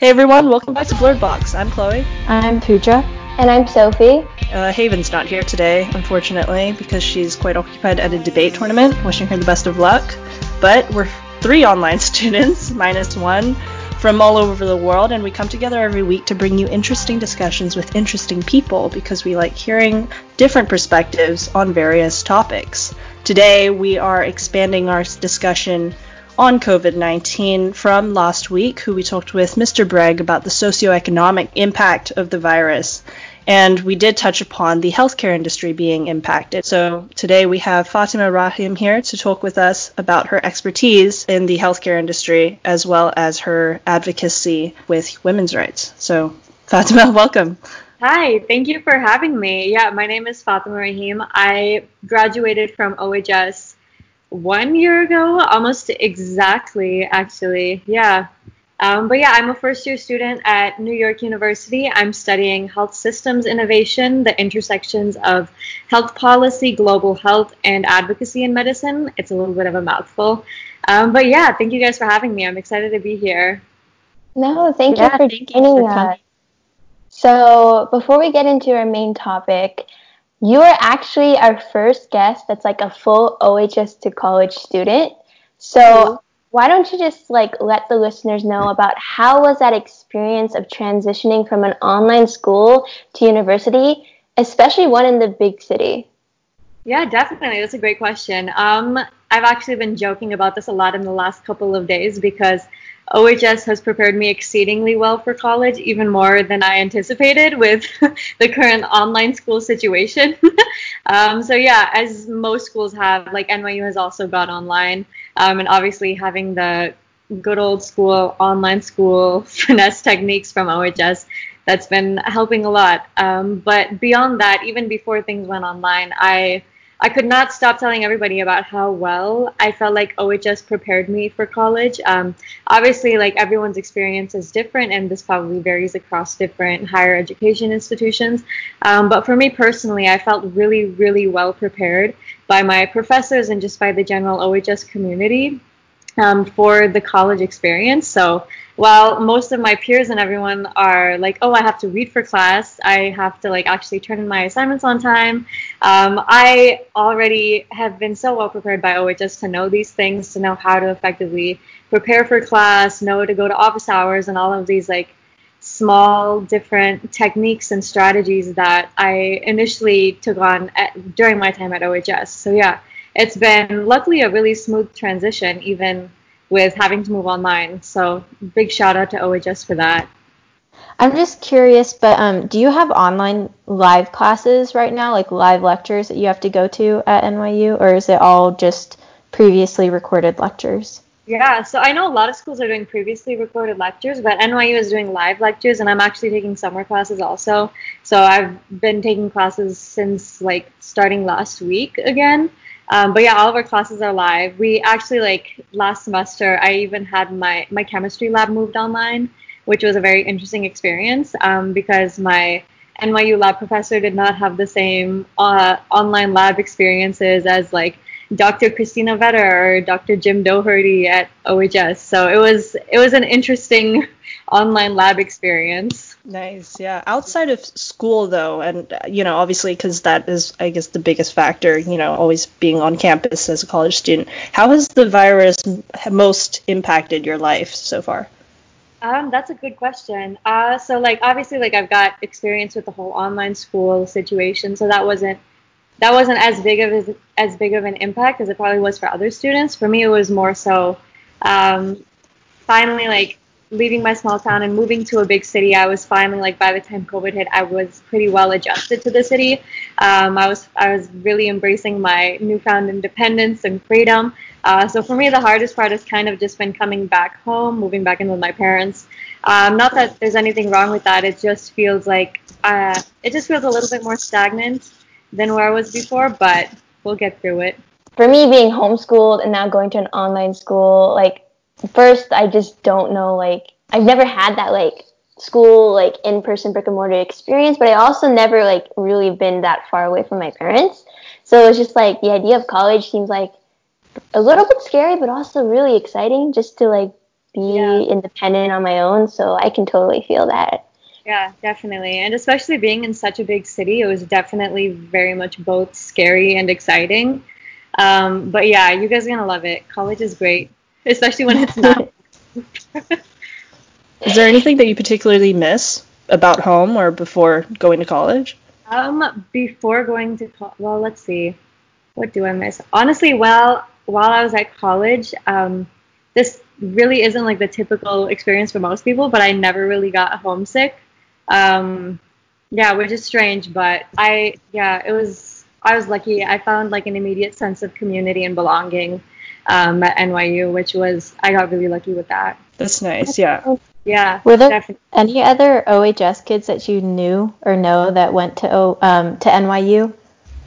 Hey everyone, welcome back to Blurred Box. I'm Chloe. I'm Pooja. And I'm Sophie. Uh, Haven's not here today, unfortunately, because she's quite occupied at a debate tournament. Wishing her the best of luck. But we're three online students, minus one, from all over the world, and we come together every week to bring you interesting discussions with interesting people because we like hearing different perspectives on various topics. Today, we are expanding our discussion on COVID 19 from last week, who we talked with Mr. Bragg about the socioeconomic impact of the virus. And we did touch upon the healthcare industry being impacted. So today we have Fatima Rahim here to talk with us about her expertise in the healthcare industry as well as her advocacy with women's rights. So, Fatima, welcome. Hi, thank you for having me. Yeah, my name is Fatima Rahim. I graduated from OHS one year ago, almost exactly, actually. Yeah. Um, but yeah, I'm a first year student at New York University. I'm studying health systems innovation, the intersections of health policy, global health, and advocacy in medicine. It's a little bit of a mouthful. Um, but yeah, thank you guys for having me. I'm excited to be here. No, thank yeah, you for thank joining you for us. So before we get into our main topic, you are actually our first guest that's like a full OHS to college student. So why don't you just like let the listeners know about how was that experience of transitioning from an online school to university, especially one in the big city? Yeah, definitely. That's a great question. Um, I've actually been joking about this a lot in the last couple of days because OHS has prepared me exceedingly well for college, even more than I anticipated with the current online school situation. um, so, yeah, as most schools have, like NYU has also gone online. Um, and obviously, having the good old school online school finesse techniques from OHS, that's been helping a lot. Um, but beyond that, even before things went online, I I could not stop telling everybody about how well I felt like OHS prepared me for college. Um, obviously, like everyone's experience is different, and this probably varies across different higher education institutions. Um, but for me personally, I felt really, really well prepared by my professors and just by the general OHS community um, for the college experience. So while most of my peers and everyone are like, oh, I have to read for class, I have to like actually turn in my assignments on time. Um, I already have been so well prepared by OHS to know these things, to know how to effectively prepare for class, know to go to office hours, and all of these like small different techniques and strategies that I initially took on at, during my time at OHS. So yeah, it's been luckily a really smooth transition, even with having to move online. So big shout out to OHS for that. I'm just curious, but um, do you have online live classes right now, like live lectures that you have to go to at NYU, or is it all just previously recorded lectures? Yeah, so I know a lot of schools are doing previously recorded lectures, but NYU is doing live lectures, and I'm actually taking summer classes also. So I've been taking classes since like starting last week again. Um, but yeah, all of our classes are live. We actually like last semester, I even had my my chemistry lab moved online, which was a very interesting experience um, because my NYU lab professor did not have the same uh, online lab experiences as like Dr. Christina Vetter or Dr. Jim Doherty at OHS. So it was it was an interesting online lab experience. Nice. Yeah. Outside of school, though, and, you know, obviously, because that is, I guess, the biggest factor, you know, always being on campus as a college student, how has the virus most impacted your life so far? Um, that's a good question. Uh, so, like, obviously, like, I've got experience with the whole online school situation, so that wasn't that wasn't as big of as, as big of an impact as it probably was for other students. For me, it was more so um, finally like leaving my small town and moving to a big city, I was finally like by the time COVID hit, I was pretty well adjusted to the city. Um, I was I was really embracing my newfound independence and freedom. Uh, so for me, the hardest part has kind of just been coming back home, moving back in with my parents. Um, not that there's anything wrong with that. It just feels like uh, it just feels a little bit more stagnant than where I was before, but we'll get through it. For me, being homeschooled and now going to an online school, like first I just don't know like I've never had that like school like in person brick and mortar experience, but I also never like really been that far away from my parents. So it's just like the idea of college seems like a little bit scary, but also really exciting just to like be yeah. independent on my own. So I can totally feel that. Yeah, definitely. And especially being in such a big city, it was definitely very much both scary and exciting. Um, but yeah, you guys are going to love it. College is great, especially when it's not. is there anything that you particularly miss about home or before going to college? Um, before going to co- well, let's see, what do I miss? Honestly, well, while I was at college, um, this really isn't like the typical experience for most people, but I never really got homesick. Um, yeah, which is strange, but I yeah, it was I was lucky. I found like an immediate sense of community and belonging um, at NYU, which was I got really lucky with that. That's nice. Yeah. Yeah. Were there definitely. any other OHS kids that you knew or know that went to o, um, to NYU?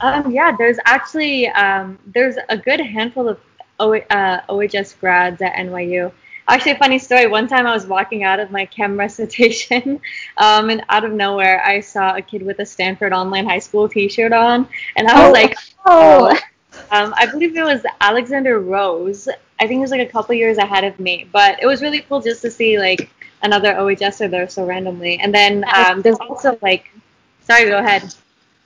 Um, yeah, there's actually um, there's a good handful of o, uh, OHS grads at NYU. Actually, a funny story. One time I was walking out of my chem recitation, um, and out of nowhere I saw a kid with a Stanford Online High School T-shirt on, and I was oh, like, "Oh!" Um, I believe it was Alexander Rose. I think he was like a couple years ahead of me, but it was really cool just to see like another OHSer there so randomly. And then um, there's also like, sorry, go ahead.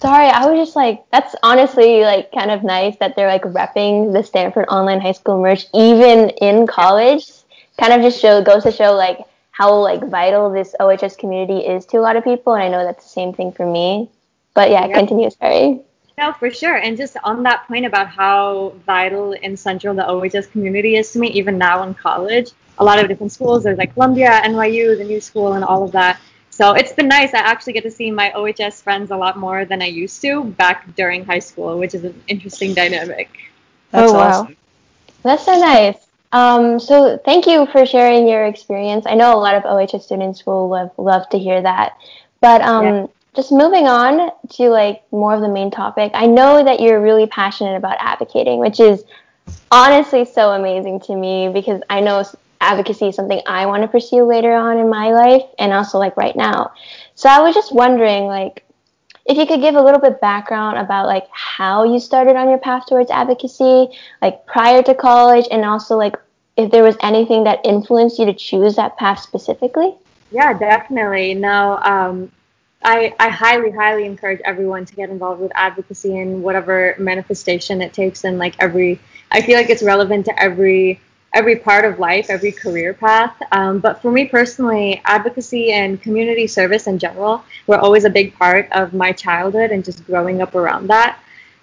Sorry, I was just like, that's honestly like kind of nice that they're like repping the Stanford Online High School merch even in college. Kind of just show goes to show like how like vital this OHS community is to a lot of people, and I know that's the same thing for me. But yeah, yeah. continue. Sorry. No, for sure. And just on that point about how vital and central the OHS community is to me, even now in college, a lot of different schools. There's like Columbia, NYU, the new school, and all of that. So it's been nice. I actually get to see my OHS friends a lot more than I used to back during high school, which is an interesting dynamic. That's oh, wow. Awesome. That's so nice. Um, so thank you for sharing your experience. I know a lot of OHS students will love, love to hear that. But um, yeah just moving on to like more of the main topic, I know that you're really passionate about advocating, which is honestly so amazing to me because I know advocacy is something I want to pursue later on in my life and also like right now. So I was just wondering like if you could give a little bit background about like how you started on your path towards advocacy, like prior to college and also like if there was anything that influenced you to choose that path specifically. Yeah, definitely. Now, um, I, I highly, highly encourage everyone to get involved with advocacy in whatever manifestation it takes and like every I feel like it's relevant to every every part of life, every career path. Um, but for me personally, advocacy and community service in general were always a big part of my childhood and just growing up around that.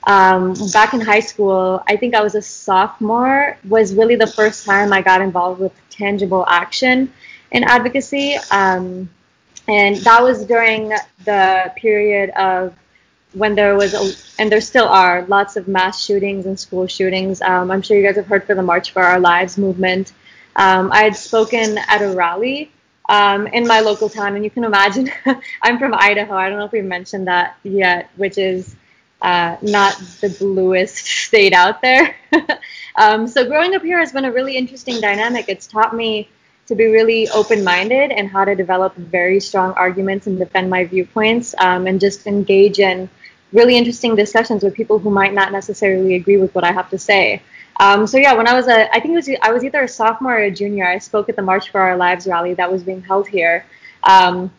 Um, back in high school, I think I was a sophomore, was really the first time I got involved with tangible action in advocacy. Um, and that was during the period of when there was a, and there still are lots of mass shootings and school shootings. Um, I'm sure you guys have heard for the March for Our Lives movement. Um, I had spoken at a rally um, in my local town, and you can imagine I'm from Idaho. I don't know if we mentioned that yet, which is uh, not the bluest state out there. Um, so growing up here has been a really interesting dynamic. It's taught me to be really open minded and how to develop very strong arguments and defend my viewpoints um, and just engage in really interesting discussions with people who might not necessarily agree with what I have to say. Um, so yeah, when I was a, I think it was I was either a sophomore or a junior. I spoke at the March for Our Lives rally that was being held here, um,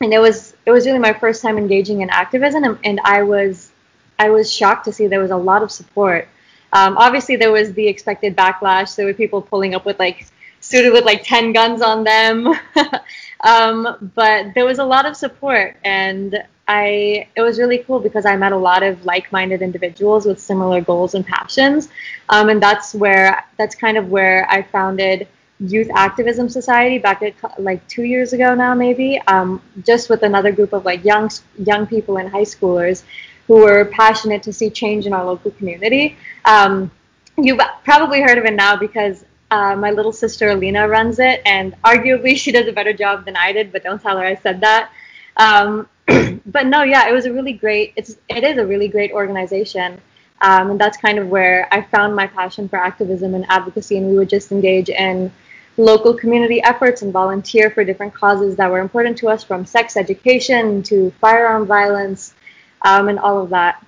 and it was it was really my first time engaging in activism, and, and I was I was shocked to see there was a lot of support. Um, obviously, there was the expected backlash. There were people pulling up with like suited with like 10 guns on them. um, but there was a lot of support and I it was really cool because I met a lot of like-minded individuals with similar goals and passions. Um, and that's where that's kind of where I founded Youth Activism Society back at like two years ago now, maybe, um, just with another group of like young young people and high schoolers who were passionate to see change in our local community. Um, you've probably heard of it now because uh, my little sister Alina runs it, and arguably she does a better job than I did. But don't tell her I said that. Um, but no, yeah, it was a really great. It's it is a really great organization, um, and that's kind of where I found my passion for activism and advocacy. And we would just engage in local community efforts and volunteer for different causes that were important to us, from sex education to firearm violence, um, and all of that.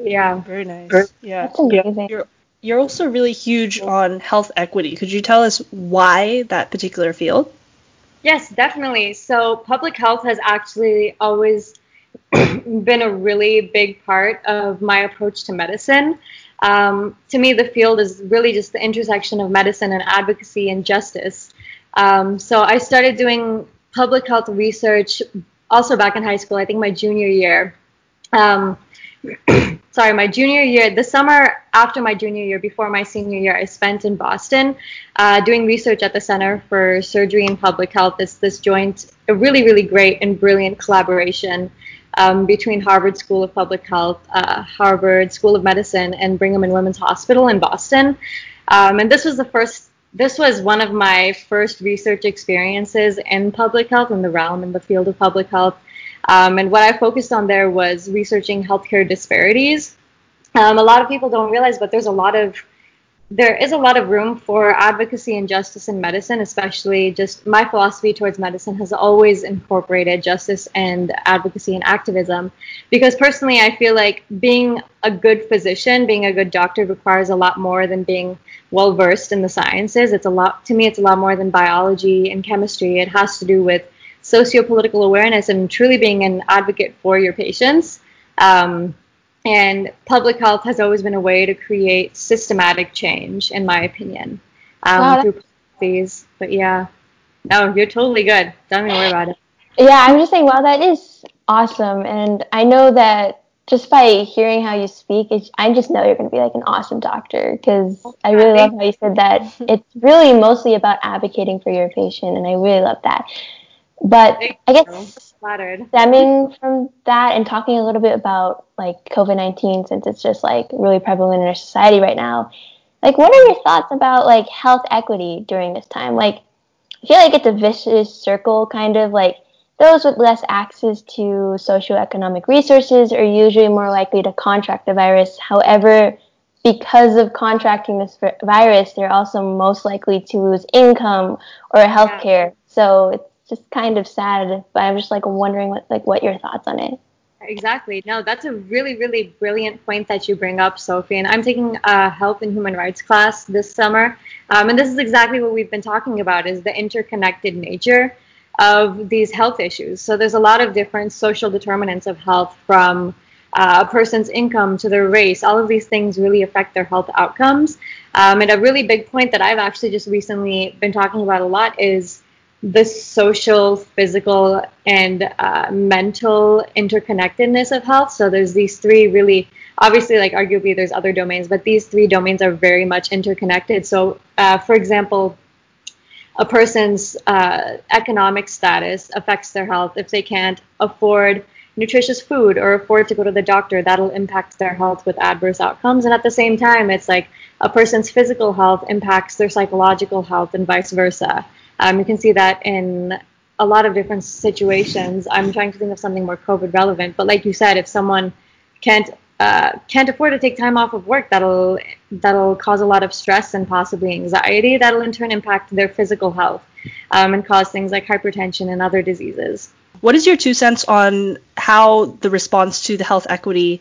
Yeah. Very nice. Yeah. That's amazing. You're, you're also really huge on health equity. Could you tell us why that particular field? Yes, definitely. So, public health has actually always been a really big part of my approach to medicine. Um, to me, the field is really just the intersection of medicine and advocacy and justice. Um, so, I started doing public health research also back in high school, I think my junior year. Um, sorry, my junior year, the summer after my junior year, before my senior year, I spent in Boston uh, doing research at the Center for Surgery and Public Health. It's this joint, a really, really great and brilliant collaboration um, between Harvard School of Public Health, uh, Harvard School of Medicine, and Brigham and Women's Hospital in Boston. Um, and this was the first. This was one of my first research experiences in public health, in the realm, in the field of public health. Um, and what I focused on there was researching healthcare disparities. Um, a lot of people don't realize, but there's a lot of there is a lot of room for advocacy and justice in medicine, especially just my philosophy towards medicine has always incorporated justice and advocacy and activism. Because personally, I feel like being a good physician, being a good doctor requires a lot more than being well versed in the sciences. It's a lot, to me, it's a lot more than biology and chemistry. It has to do with socio-political awareness and truly being an advocate for your patients. Um, and public health has always been a way to create systematic change, in my opinion, um, wow, through policies. But yeah, no, you're totally good. Don't even worry about it. Yeah, I'm just saying, wow, that is awesome. And I know that just by hearing how you speak, I just know you're going to be like an awesome doctor because I really love how you said that it's really mostly about advocating for your patient, and I really love that. But I guess flattered. stemming from that and talking a little bit about like COVID nineteen since it's just like really prevalent in our society right now. Like what are your thoughts about like health equity during this time? Like I feel like it's a vicious circle kind of like those with less access to socioeconomic resources are usually more likely to contract the virus. However, because of contracting this virus, they're also most likely to lose income or health care. So it's just kind of sad. But I'm just like wondering what like what your thoughts on it. Exactly. No, that's a really, really brilliant point that you bring up, Sophie. And I'm taking a health and human rights class this summer, um, and this is exactly what we've been talking about: is the interconnected nature of these health issues. So there's a lot of different social determinants of health, from uh, a person's income to their race. All of these things really affect their health outcomes. Um, and a really big point that I've actually just recently been talking about a lot is the social, physical, and uh, mental interconnectedness of health. So there's these three really, obviously, like arguably there's other domains, but these three domains are very much interconnected. So, uh, for example, a person's uh, economic status affects their health. If they can't afford nutritious food or afford to go to the doctor, that'll impact their health with adverse outcomes. And at the same time, it's like a person's physical health impacts their psychological health and vice versa. Um, you can see that in a lot of different situations. I'm trying to think of something more COVID relevant, but like you said, if someone can't uh, can't afford to take time off of work, that'll that'll cause a lot of stress and possibly anxiety. That'll in turn impact their physical health um, and cause things like hypertension and other diseases. What is your two cents on how the response to the health equity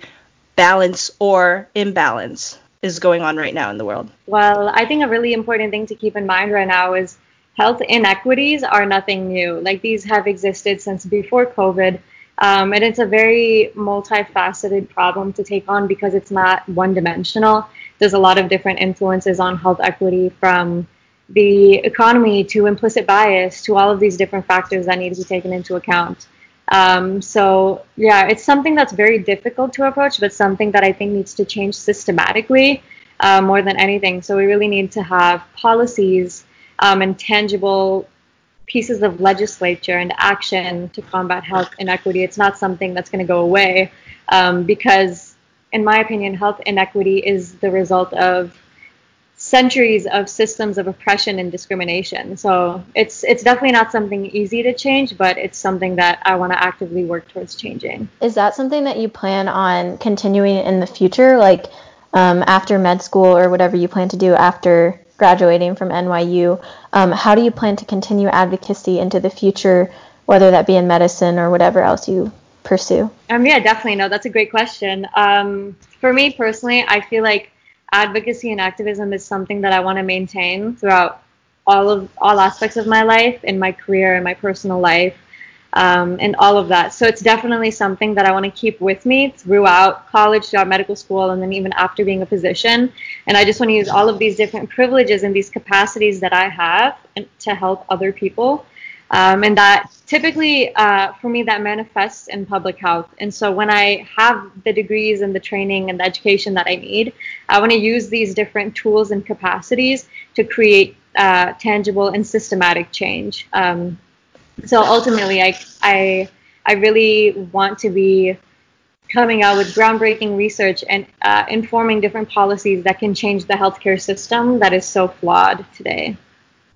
balance or imbalance is going on right now in the world? Well, I think a really important thing to keep in mind right now is health inequities are nothing new. Like these have existed since before COVID. Um, and it's a very multifaceted problem to take on because it's not one dimensional. There's a lot of different influences on health equity from the economy to implicit bias to all of these different factors that need to be taken into account. Um, so, yeah, it's something that's very difficult to approach, but something that I think needs to change systematically uh, more than anything. So, we really need to have policies um, and tangible pieces of legislature and action to combat health inequity. It's not something that's going to go away um, because, in my opinion, health inequity is the result of centuries of systems of oppression and discrimination. So it's it's definitely not something easy to change, but it's something that I want to actively work towards changing. Is that something that you plan on continuing in the future, like um, after med school or whatever you plan to do after graduating from NYU. Um, how do you plan to continue advocacy into the future, whether that be in medicine or whatever else you pursue? Um, yeah, definitely. No, that's a great question. Um, for me personally, I feel like advocacy and activism is something that I want to maintain throughout all of all aspects of my life, in my career, in my personal life, um, and all of that. So it's definitely something that I want to keep with me throughout college, throughout medical school, and then even after being a physician. And I just want to use all of these different privileges and these capacities that I have to help other people. Um, and that typically, uh, for me, that manifests in public health. And so when I have the degrees and the training and the education that I need, I want to use these different tools and capacities to create uh, tangible and systematic change. Um, so ultimately, I, I, I really want to be coming out with groundbreaking research and uh, informing different policies that can change the healthcare system that is so flawed today.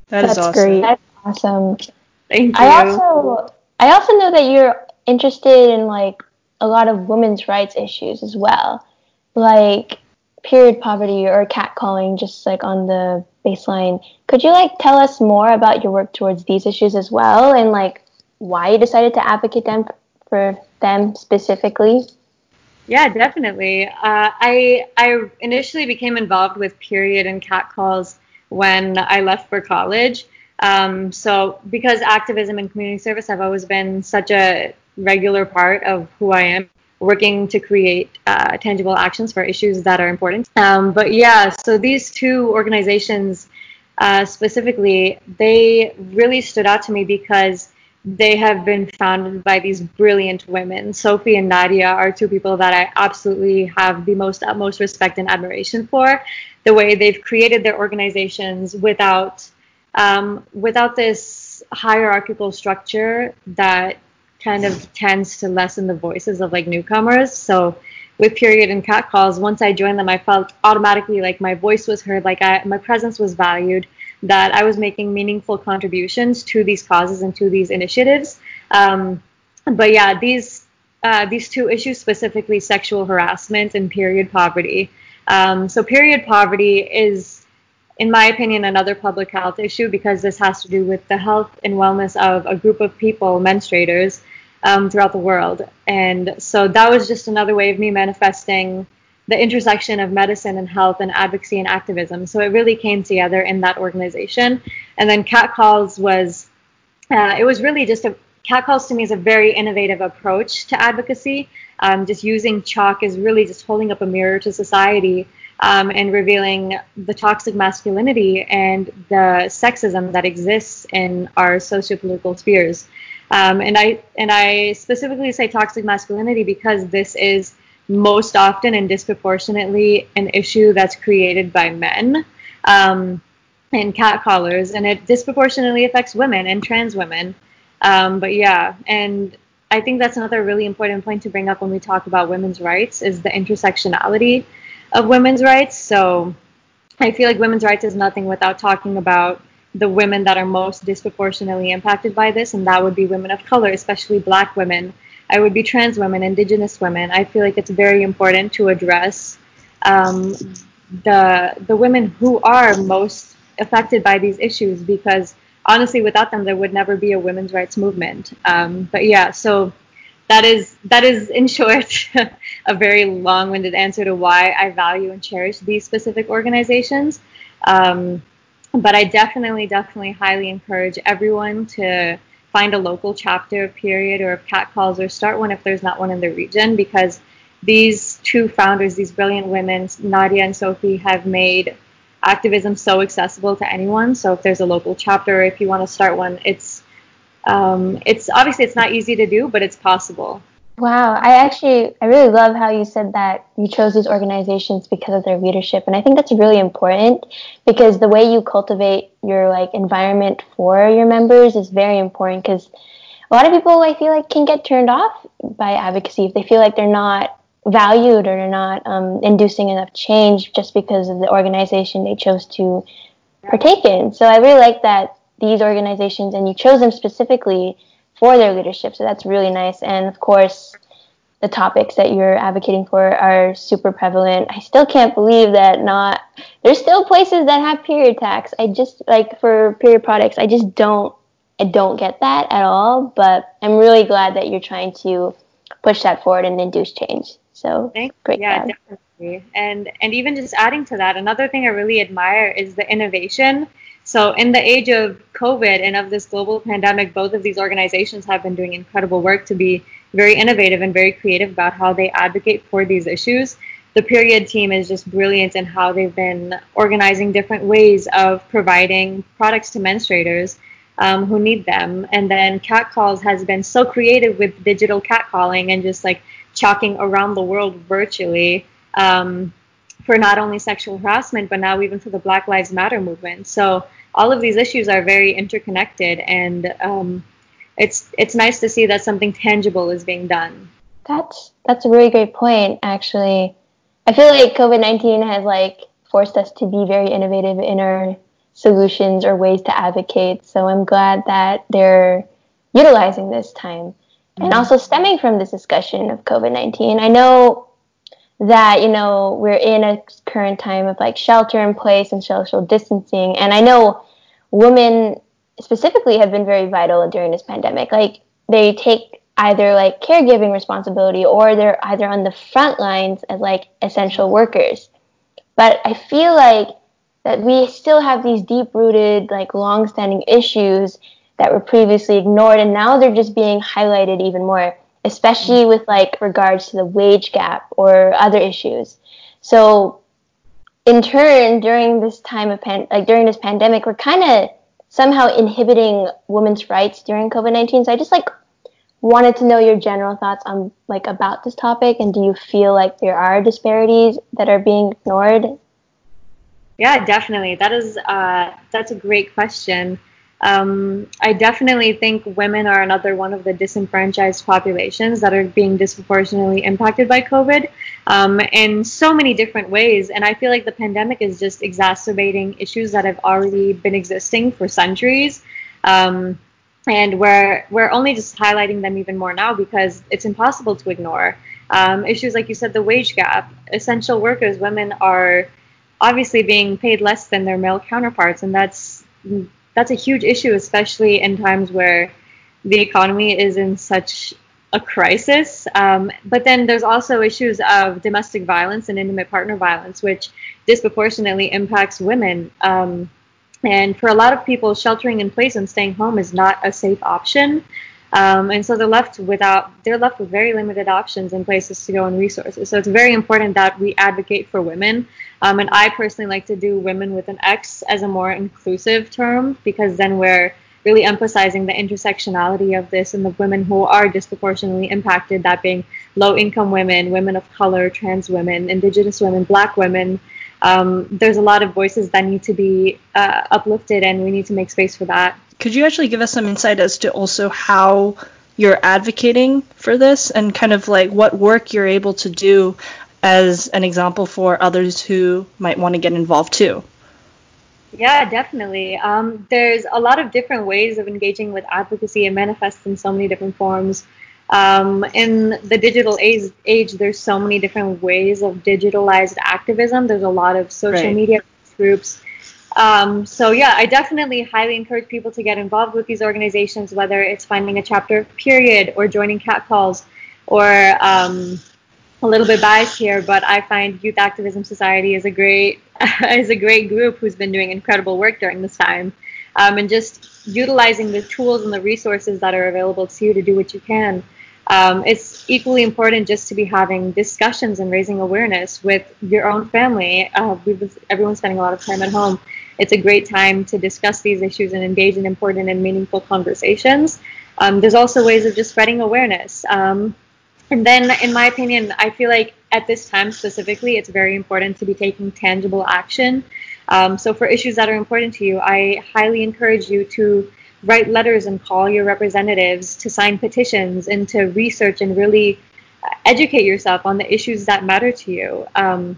That That's awesome. great. That's awesome. Thank you. I also I also know that you're interested in like a lot of women's rights issues as well, like period poverty or catcalling, just like on the baseline. Could you like tell us more about your work towards these issues as well, and like why you decided to advocate them for them specifically? Yeah, definitely. Uh, I I initially became involved with period and catcalls when I left for college. Um, so because activism and community service have always been such a regular part of who I am, working to create uh, tangible actions for issues that are important. Um, but yeah, so these two organizations uh, specifically, they really stood out to me because they have been founded by these brilliant women. Sophie and Nadia are two people that I absolutely have the most utmost respect and admiration for. The way they've created their organizations without um, without this hierarchical structure that kind of tends to lessen the voices of like newcomers. So with period and catcalls, once I joined them, I felt automatically like my voice was heard, like I, my presence was valued, that I was making meaningful contributions to these causes and to these initiatives. Um, but yeah, these uh, these two issues specifically, sexual harassment and period poverty. Um, so period poverty is in my opinion, another public health issue because this has to do with the health and wellness of a group of people, menstruators, um, throughout the world. And so that was just another way of me manifesting the intersection of medicine and health and advocacy and activism. So it really came together in that organization. And then Catcalls was, uh, it was really just a, Catcalls to me is a very innovative approach to advocacy. Um, just using chalk is really just holding up a mirror to society um, and revealing the toxic masculinity and the sexism that exists in our socio-political spheres. Um, and I and I specifically say toxic masculinity because this is most often and disproportionately an issue that's created by men um, and catcallers, and it disproportionately affects women and trans women. Um, but yeah, and I think that's another really important point to bring up when we talk about women's rights is the intersectionality of women's rights. So I feel like women's rights is nothing without talking about the women that are most disproportionately impacted by this, and that would be women of color, especially black women. I would be trans women, indigenous women. I feel like it's very important to address um, the the women who are most affected by these issues because honestly, without them, there would never be a women's rights movement. Um, but yeah, so that is that is in short a very long-winded answer to why I value and cherish these specific organizations. Um, but I definitely, definitely highly encourage everyone to find a local chapter of Period or of Catcalls or start one if there's not one in the region because these two founders, these brilliant women, Nadia and Sophie, have made activism so accessible to anyone. So if there's a local chapter, or if you want to start one, it's um, it's obviously it's not easy to do, but it's possible. Wow, I actually I really love how you said that you chose these organizations because of their leadership, and I think that's really important because the way you cultivate your like environment for your members is very important because a lot of people I feel like can get turned off by advocacy if they feel like they're not valued or they're not um, inducing enough change just because of the organization they chose to partake in. So I really like that these organizations and you chose them specifically for their leadership. So that's really nice. And of course, the topics that you're advocating for are super prevalent. I still can't believe that not there's still places that have period tax. I just like for period products, I just don't I don't get that at all, but I'm really glad that you're trying to push that forward and induce change. So Thanks. great. Yeah, Definitely. And and even just adding to that, another thing I really admire is the innovation. So in the age of COVID and of this global pandemic, both of these organizations have been doing incredible work to be very innovative and very creative about how they advocate for these issues. The period team is just brilliant in how they've been organizing different ways of providing products to menstruators um, who need them. And then Catcalls has been so creative with digital catcalling and just like chalking around the world virtually um, for not only sexual harassment, but now even for the Black Lives Matter movement. So all of these issues are very interconnected, and um, it's it's nice to see that something tangible is being done. That's that's a really great point, actually. I feel like COVID nineteen has like forced us to be very innovative in our solutions or ways to advocate. So I'm glad that they're utilizing this time. Mm-hmm. And also stemming from this discussion of COVID 19, I know that, you know, we're in a current time of like shelter in place and social distancing. And I know women specifically have been very vital during this pandemic. Like they take either like caregiving responsibility or they're either on the front lines as like essential workers. But I feel like that we still have these deep rooted, like long standing issues that were previously ignored and now they're just being highlighted even more, especially with like regards to the wage gap or other issues. So in turn, during this time of pan- like during this pandemic, we're kind of somehow inhibiting women's rights during COVID-19. So I just like wanted to know your general thoughts on like about this topic and do you feel like there are disparities that are being ignored yeah, definitely. That is uh, that's a great question. Um, I definitely think women are another one of the disenfranchised populations that are being disproportionately impacted by COVID um, in so many different ways. And I feel like the pandemic is just exacerbating issues that have already been existing for centuries. Um, and we're, we're only just highlighting them even more now because it's impossible to ignore. Um, issues like you said, the wage gap. Essential workers, women are obviously being paid less than their male counterparts, and that's that's a huge issue, especially in times where the economy is in such a crisis. Um, but then there's also issues of domestic violence and intimate partner violence, which disproportionately impacts women. Um, and for a lot of people, sheltering in place and staying home is not a safe option. Um, and so they're left without, they're left with very limited options and places to go and resources. So it's very important that we advocate for women. Um, and I personally like to do women with an X as a more inclusive term because then we're really emphasizing the intersectionality of this and the women who are disproportionately impacted, that being low income women, women of color, trans women, indigenous women, black women. Um, there's a lot of voices that need to be uh, uplifted, and we need to make space for that. Could you actually give us some insight as to also how you're advocating for this and kind of like what work you're able to do as an example for others who might want to get involved too? Yeah, definitely. Um, there's a lot of different ways of engaging with advocacy and manifests in so many different forms. Um, in the digital age, age, there's so many different ways of digitalized activism. There's a lot of social right. media groups um, so yeah, I definitely highly encourage people to get involved with these organizations, whether it's finding a chapter period or joining catcalls or um, a little bit biased here, but I find Youth Activism Society is a great is a great group who's been doing incredible work during this time, um, and just utilizing the tools and the resources that are available to you to do what you can. Um, it's equally important just to be having discussions and raising awareness with your own family. Uh, we've everyone's spending a lot of time at home, it's a great time to discuss these issues and engage in important and meaningful conversations. Um, there's also ways of just spreading awareness. Um, and then, in my opinion, I feel like at this time specifically, it's very important to be taking tangible action. Um, so, for issues that are important to you, I highly encourage you to write letters and call your representatives, to sign petitions, and to research and really educate yourself on the issues that matter to you. Um,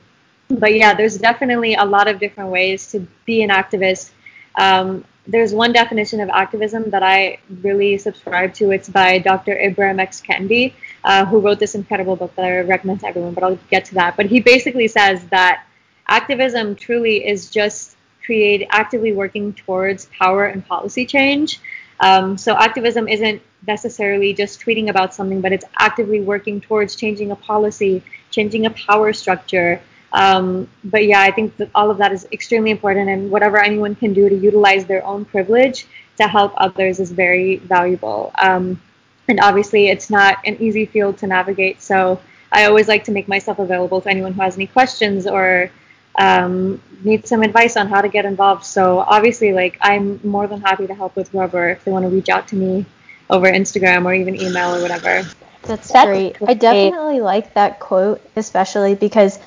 but yeah, there's definitely a lot of different ways to be an activist. Um, there's one definition of activism that I really subscribe to. It's by Dr. Ibram X. Kendi, uh, who wrote this incredible book that I recommend to everyone, but I'll get to that. But he basically says that activism truly is just create actively working towards power and policy change. Um, so activism isn't necessarily just tweeting about something, but it's actively working towards changing a policy, changing a power structure. Um, but yeah, I think that all of that is extremely important, and whatever anyone can do to utilize their own privilege to help others is very valuable. Um, and obviously, it's not an easy field to navigate. So I always like to make myself available to anyone who has any questions or um, need some advice on how to get involved. So obviously, like I'm more than happy to help with whoever if they want to reach out to me over Instagram or even email or whatever. That's, That's great. great. I definitely like that quote, especially because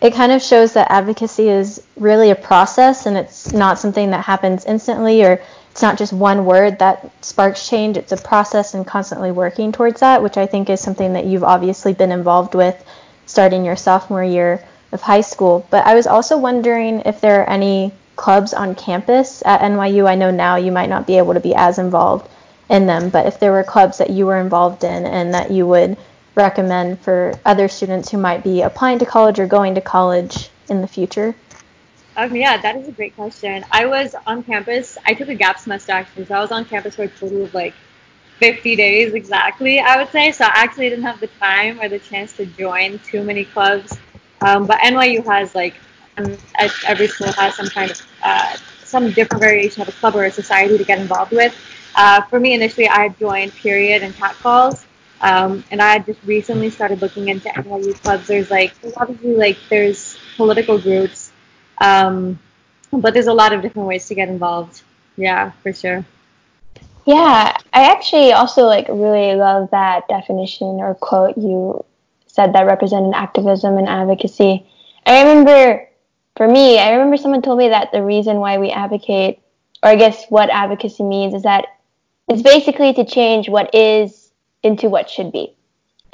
it kind of shows that advocacy is really a process and it's not something that happens instantly or it's not just one word that sparks change. It's a process and constantly working towards that, which I think is something that you've obviously been involved with starting your sophomore year of high school. But I was also wondering if there are any clubs on campus at NYU. I know now you might not be able to be as involved in them, but if there were clubs that you were involved in and that you would recommend for other students who might be applying to college or going to college in the future? Um, yeah, that is a great question. I was on campus. I took a gap semester actually, so I was on campus for a total of like 50 days exactly, I would say. So I actually didn't have the time or the chance to join too many clubs. Um, but NYU has like um, every school has some kind of uh, some different variation of a club or a society to get involved with. Uh, for me, initially, I joined Period and Catcalls, um, and I just recently started looking into NYU clubs. There's like obviously like there's political groups, um, but there's a lot of different ways to get involved. Yeah, for sure. Yeah, I actually also like really love that definition or quote you said that represented activism and advocacy. I remember for me, I remember someone told me that the reason why we advocate, or I guess what advocacy means, is that it's basically to change what is into what should be.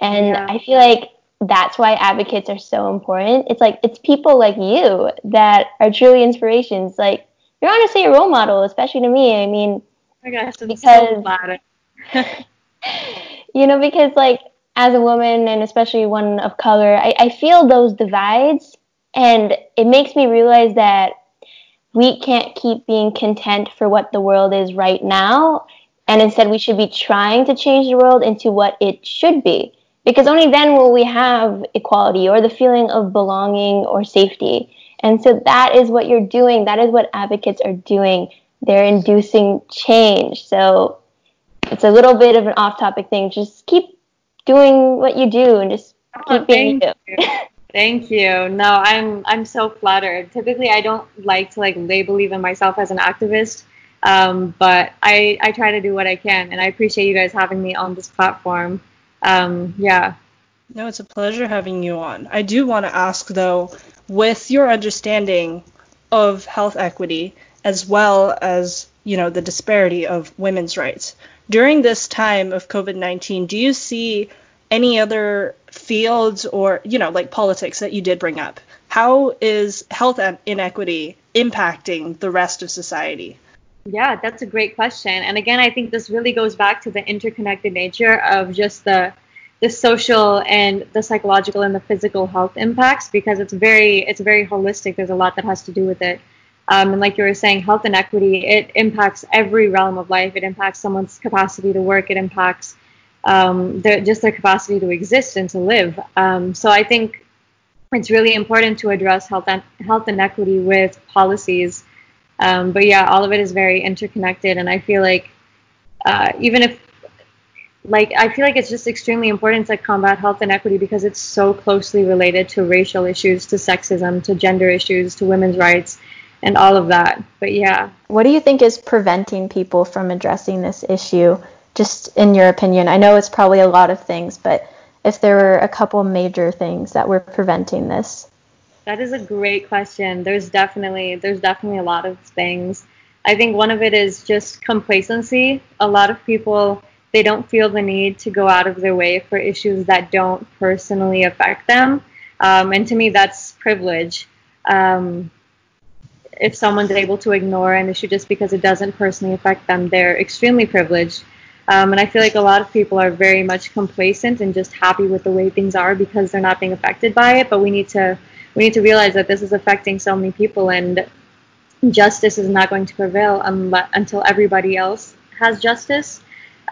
And yeah. I feel like that's why advocates are so important. It's like it's people like you that are truly inspirations. Like you're honestly a role model, especially to me. I mean, oh my gosh, because, so you know, because like as a woman and especially one of color, I, I feel those divides and it makes me realize that we can't keep being content for what the world is right now. And instead, we should be trying to change the world into what it should be. Because only then will we have equality or the feeling of belonging or safety. And so that is what you're doing. That is what advocates are doing. They're inducing change. So it's a little bit of an off topic thing. Just keep doing what you do and just oh, keep being you. you. Thank you. No, I'm I'm so flattered. Typically, I don't like to like label even myself as an activist, um, but I I try to do what I can, and I appreciate you guys having me on this platform. Um, yeah. No, it's a pleasure having you on. I do want to ask though, with your understanding of health equity as well as you know the disparity of women's rights during this time of COVID-19, do you see any other fields or you know like politics that you did bring up? How is health inequity impacting the rest of society? Yeah that's a great question. And again i think this really goes back to the interconnected nature of just the the social and the psychological and the physical health impacts because it's very it's very holistic. There's a lot that has to do with it um, and like you were saying health inequity it impacts every realm of life it impacts someone's capacity to work it impacts um, their, just their capacity to exist and to live. Um, so I think it's really important to address health health inequity with policies. Um, but yeah, all of it is very interconnected, and I feel like uh, even if like I feel like it's just extremely important to combat health inequity because it's so closely related to racial issues, to sexism, to gender issues, to women's rights, and all of that. But yeah. What do you think is preventing people from addressing this issue? just in your opinion? I know it's probably a lot of things, but if there were a couple major things that were preventing this. That is a great question. There's definitely there's definitely a lot of things. I think one of it is just complacency. A lot of people they don't feel the need to go out of their way for issues that don't personally affect them, um, and to me that's privilege. Um, if someone's able to ignore an issue just because it doesn't personally affect them, they're extremely privileged. Um, and I feel like a lot of people are very much complacent and just happy with the way things are because they're not being affected by it. But we need to we need to realize that this is affecting so many people, and justice is not going to prevail unless, until everybody else has justice.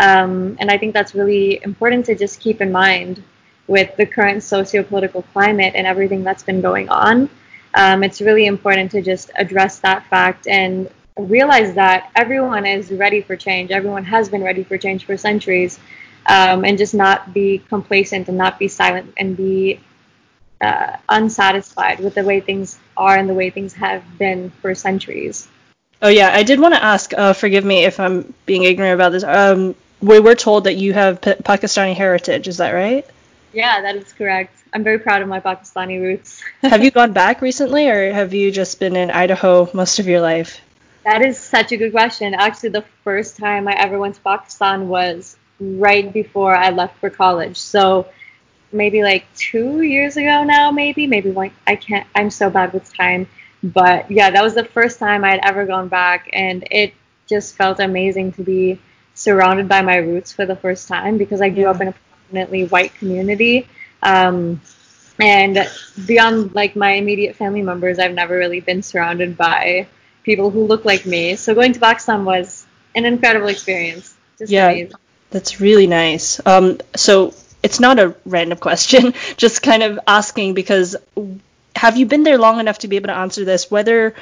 Um, and I think that's really important to just keep in mind. with the current socio-political climate and everything that's been going on. Um, it's really important to just address that fact and realize that everyone is ready for change. Everyone has been ready for change for centuries, um, and just not be complacent and not be silent and be uh, unsatisfied with the way things are and the way things have been for centuries. Oh yeah, I did want to ask. Uh, forgive me if I'm being ignorant about this. Um, we were told that you have P- Pakistani heritage. Is that right? Yeah, that is correct. I'm very proud of my Pakistani roots. have you gone back recently, or have you just been in Idaho most of your life? That is such a good question. Actually, the first time I ever went to Pakistan was right before I left for college. So maybe like two years ago now, maybe, maybe like I can't, I'm so bad with time. But yeah, that was the first time I had ever gone back, and it just felt amazing to be surrounded by my roots for the first time because I grew yeah. up in a predominantly white community. Um, and beyond like my immediate family members, I've never really been surrounded by people who look like me. So going to Pakistan was an incredible experience. Just yeah, amazing. that's really nice. Um, so it's not a random question, just kind of asking because have you been there long enough to be able to answer this? Whether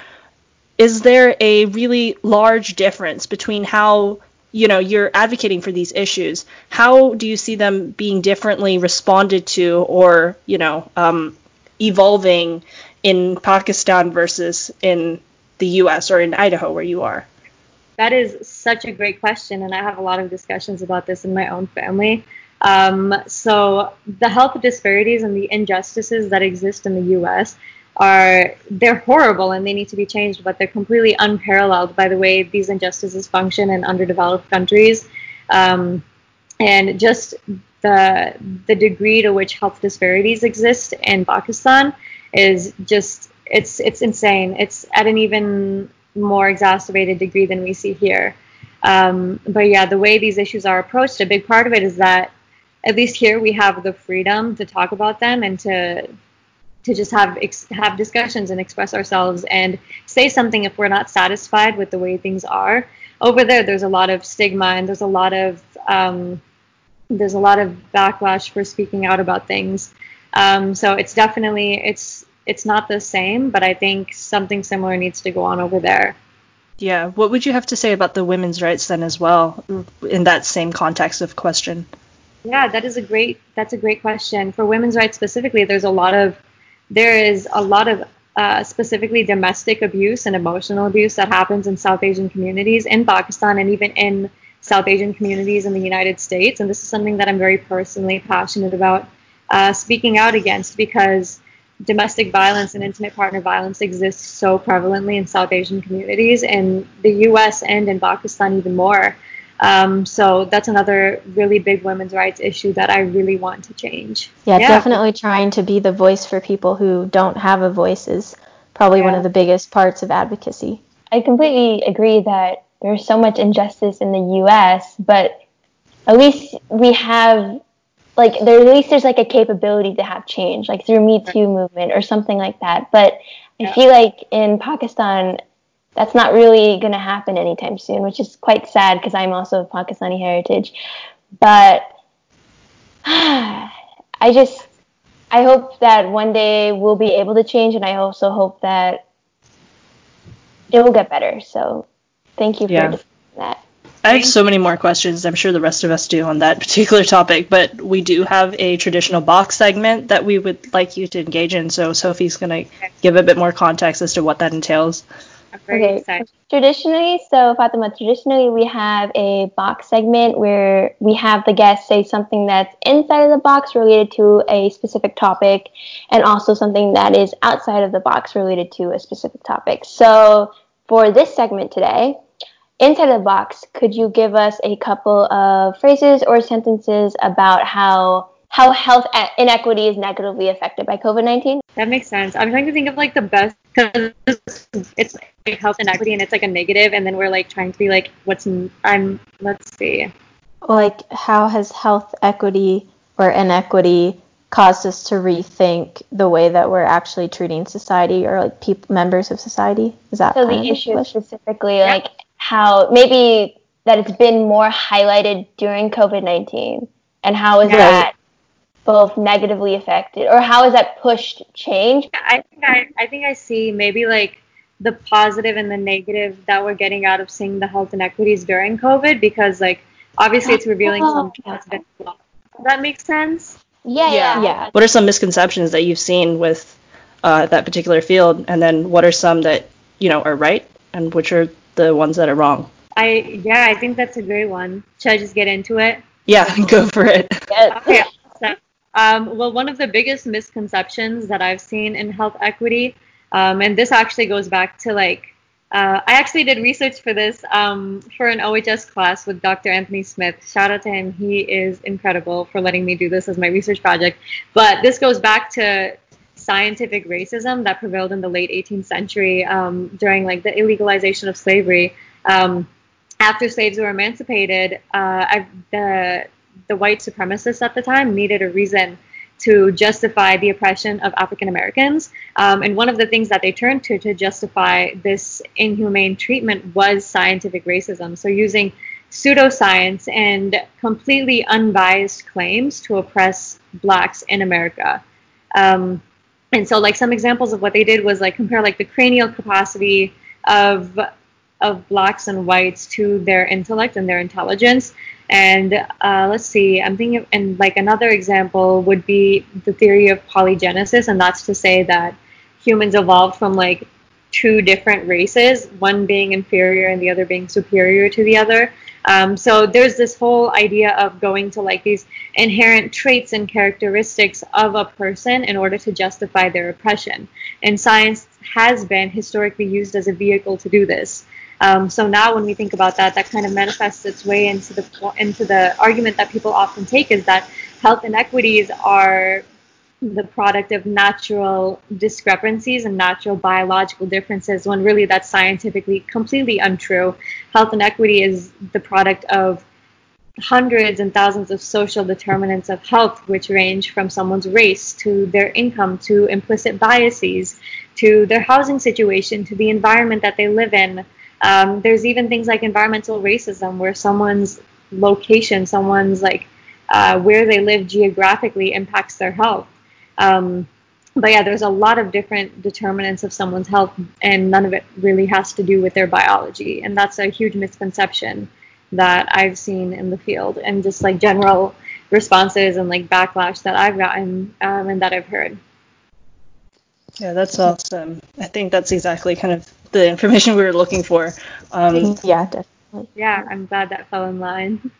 is there a really large difference between how you know you're advocating for these issues? How do you see them being differently responded to, or you know, um, evolving in Pakistan versus in the U.S. or in Idaho, where you are? That is such a great question, and I have a lot of discussions about this in my own family. Um, so the health disparities and the injustices that exist in the U.S. are they're horrible and they need to be changed, but they're completely unparalleled by the way these injustices function in underdeveloped countries, um, and just the the degree to which health disparities exist in Pakistan is just it's it's insane. It's at an even more exacerbated degree than we see here. Um, but yeah, the way these issues are approached, a big part of it is that at least here we have the freedom to talk about them and to to just have have discussions and express ourselves and say something if we're not satisfied with the way things are. Over there, there's a lot of stigma and there's a lot of um, there's a lot of backlash for speaking out about things. Um, so it's definitely it's it's not the same, but I think something similar needs to go on over there. Yeah, what would you have to say about the women's rights then as well in that same context of question? Yeah, that is a great that's a great question. For women's rights specifically, there's a lot of there is a lot of uh, specifically domestic abuse and emotional abuse that happens in South Asian communities in Pakistan and even in South Asian communities in the United States. And this is something that I'm very personally passionate about uh, speaking out against because domestic violence and intimate partner violence exists so prevalently in South Asian communities, in the US and in Pakistan even more. Um, so that's another really big women's rights issue that I really want to change. Yeah, yeah. definitely trying to be the voice for people who don't have a voice is probably yeah. one of the biggest parts of advocacy. I completely agree that there's so much injustice in the US, but at least we have like there at least there's like a capability to have change, like through Me Too movement or something like that. But I feel like in Pakistan that's not really going to happen anytime soon, which is quite sad because I'm also of Pakistani heritage. But I just, I hope that one day we'll be able to change, and I also hope that it will get better. So thank you for yeah. that. I have so many more questions. I'm sure the rest of us do on that particular topic, but we do have a traditional box segment that we would like you to engage in. So Sophie's going to give a bit more context as to what that entails okay. Excited. Traditionally, so Fatima, traditionally we have a box segment where we have the guest say something that's inside of the box related to a specific topic, and also something that is outside of the box related to a specific topic. So for this segment today, inside of the box, could you give us a couple of phrases or sentences about how how health inequity is negatively affected by COVID 19? That makes sense. I'm trying to think of like the best because it's health inequity and it's like a negative, and then we're like trying to be like, what's I'm let's see. Like, how has health equity or inequity caused us to rethink the way that we're actually treating society or like people members of society? Is that so? The issue specifically, yeah. like how maybe that it's been more highlighted during COVID nineteen, and how is yeah. that both negatively affected, or how has that pushed change? I think I, I think I see maybe like the positive and the negative that we're getting out of seeing the health inequities during COVID because like obviously it's revealing some positive. Does that make sense? Yeah, yeah, yeah. What are some misconceptions that you've seen with uh, that particular field, and then what are some that you know are right, and which are the ones that are wrong? I yeah, I think that's a great one. Should I just get into it? Yeah, go for it. okay. So, um, well, one of the biggest misconceptions that I've seen in health equity, um, and this actually goes back to like uh, I actually did research for this um, for an OHS class with Dr. Anthony Smith. Shout out to him. He is incredible for letting me do this as my research project. But this goes back to scientific racism that prevailed in the late 18th century um, during like the illegalization of slavery. Um, after slaves were emancipated, uh, I, the the white supremacists at the time needed a reason to justify the oppression of African Americans. Um, and one of the things that they turned to to justify this inhumane treatment was scientific racism. So using pseudoscience and completely unbiased claims to oppress blacks in America. Um, and so like some examples of what they did was like compare like the cranial capacity of of blacks and whites to their intellect and their intelligence and uh, let's see i'm thinking of, and like another example would be the theory of polygenesis and that's to say that humans evolved from like two different races one being inferior and the other being superior to the other um, so there's this whole idea of going to like these inherent traits and characteristics of a person in order to justify their oppression. And science has been historically used as a vehicle to do this. Um, so now when we think about that, that kind of manifests its way into the into the argument that people often take is that health inequities are the product of natural discrepancies and natural biological differences when really that's scientifically completely untrue. Health inequity is the product of hundreds and thousands of social determinants of health, which range from someone's race to their income to implicit biases to their housing situation to the environment that they live in. Um, there's even things like environmental racism, where someone's location, someone's like uh, where they live geographically impacts their health. Um, but yeah, there's a lot of different determinants of someone's health, and none of it really has to do with their biology. And that's a huge misconception that I've seen in the field, and just like general responses and like backlash that I've gotten um, and that I've heard. Yeah, that's awesome. I think that's exactly kind of the information we were looking for. Um, yeah, definitely. Yeah, I'm glad that fell in line.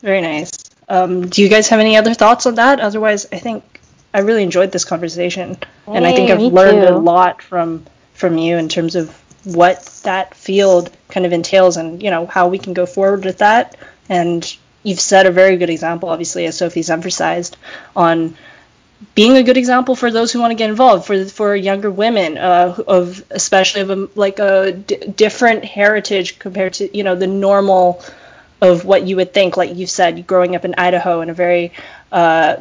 Very nice. Um, do you guys have any other thoughts on that? Otherwise, I think I really enjoyed this conversation, hey, and I think I've learned too. a lot from from you in terms of what that field kind of entails, and you know how we can go forward with that. And you've set a very good example, obviously, as Sophie's emphasized, on being a good example for those who want to get involved, for for younger women, uh, of especially of a, like a d- different heritage compared to you know the normal of what you would think. Like you said, growing up in Idaho in a very uh,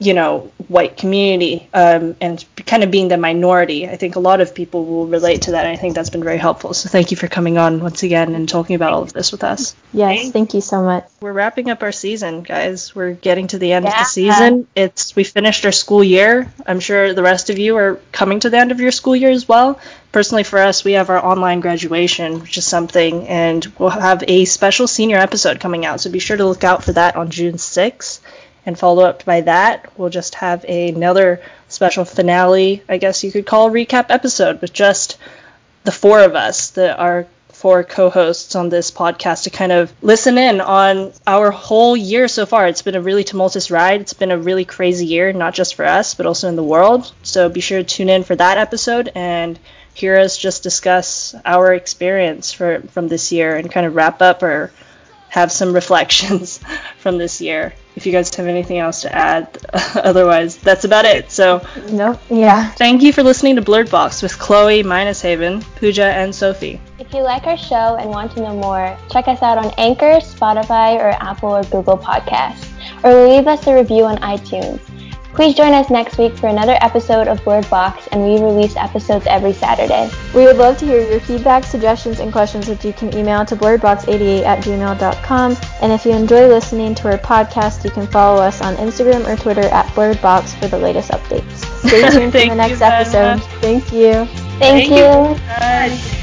you know, white community um, and kind of being the minority. I think a lot of people will relate to that. And I think that's been very helpful. So thank you for coming on once again and talking about all of this with us. Yes, thank you so much. We're wrapping up our season, guys. We're getting to the end yeah. of the season. It's we finished our school year. I'm sure the rest of you are coming to the end of your school year as well. Personally, for us, we have our online graduation, which is something, and we'll have a special senior episode coming out. So be sure to look out for that on June 6th and follow up by that, we'll just have another special finale, I guess you could call recap episode with just the four of us, the our four co-hosts on this podcast to kind of listen in on our whole year so far. It's been a really tumultuous ride. It's been a really crazy year, not just for us, but also in the world. So be sure to tune in for that episode and hear us just discuss our experience for from this year and kind of wrap up or have some reflections from this year if you guys have anything else to add. Otherwise, that's about it. So, no, yeah. Thank you for listening to Blurred Box with Chloe, Minus Haven, Pooja, and Sophie. If you like our show and want to know more, check us out on Anchor, Spotify, or Apple or Google Podcasts, or leave us a review on iTunes. Please join us next week for another episode of Blurred Box, and we release episodes every Saturday. We would love to hear your feedback, suggestions, and questions, which you can email to blurredbox88 at gmail.com. And if you enjoy listening to our podcast, you can follow us on Instagram or Twitter at blurredbox for the latest updates. Stay tuned for the next episode. Thank you. Thank, Thank you. you.